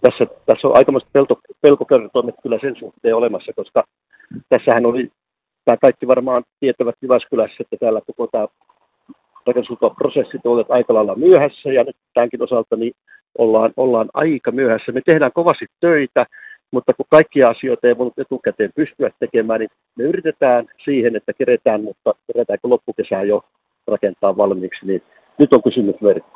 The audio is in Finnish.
tässä, tässä on aikamoista pelto, pelkokertoimet kyllä sen suhteen olemassa, koska tässähän oli, tämä kaikki varmaan tietävät Jyväskylässä, että täällä koko tämä rakennuslupaprosessit ovat aika lailla myöhässä ja nyt tämänkin osalta niin ollaan, ollaan aika myöhässä. Me tehdään kovasti töitä, mutta kun kaikkia asioita ei voinut etukäteen pystyä tekemään, niin me yritetään siihen, että keretään, mutta keretäänkö loppukesää jo rakentaa valmiiksi, niin nyt on kysymys merkki.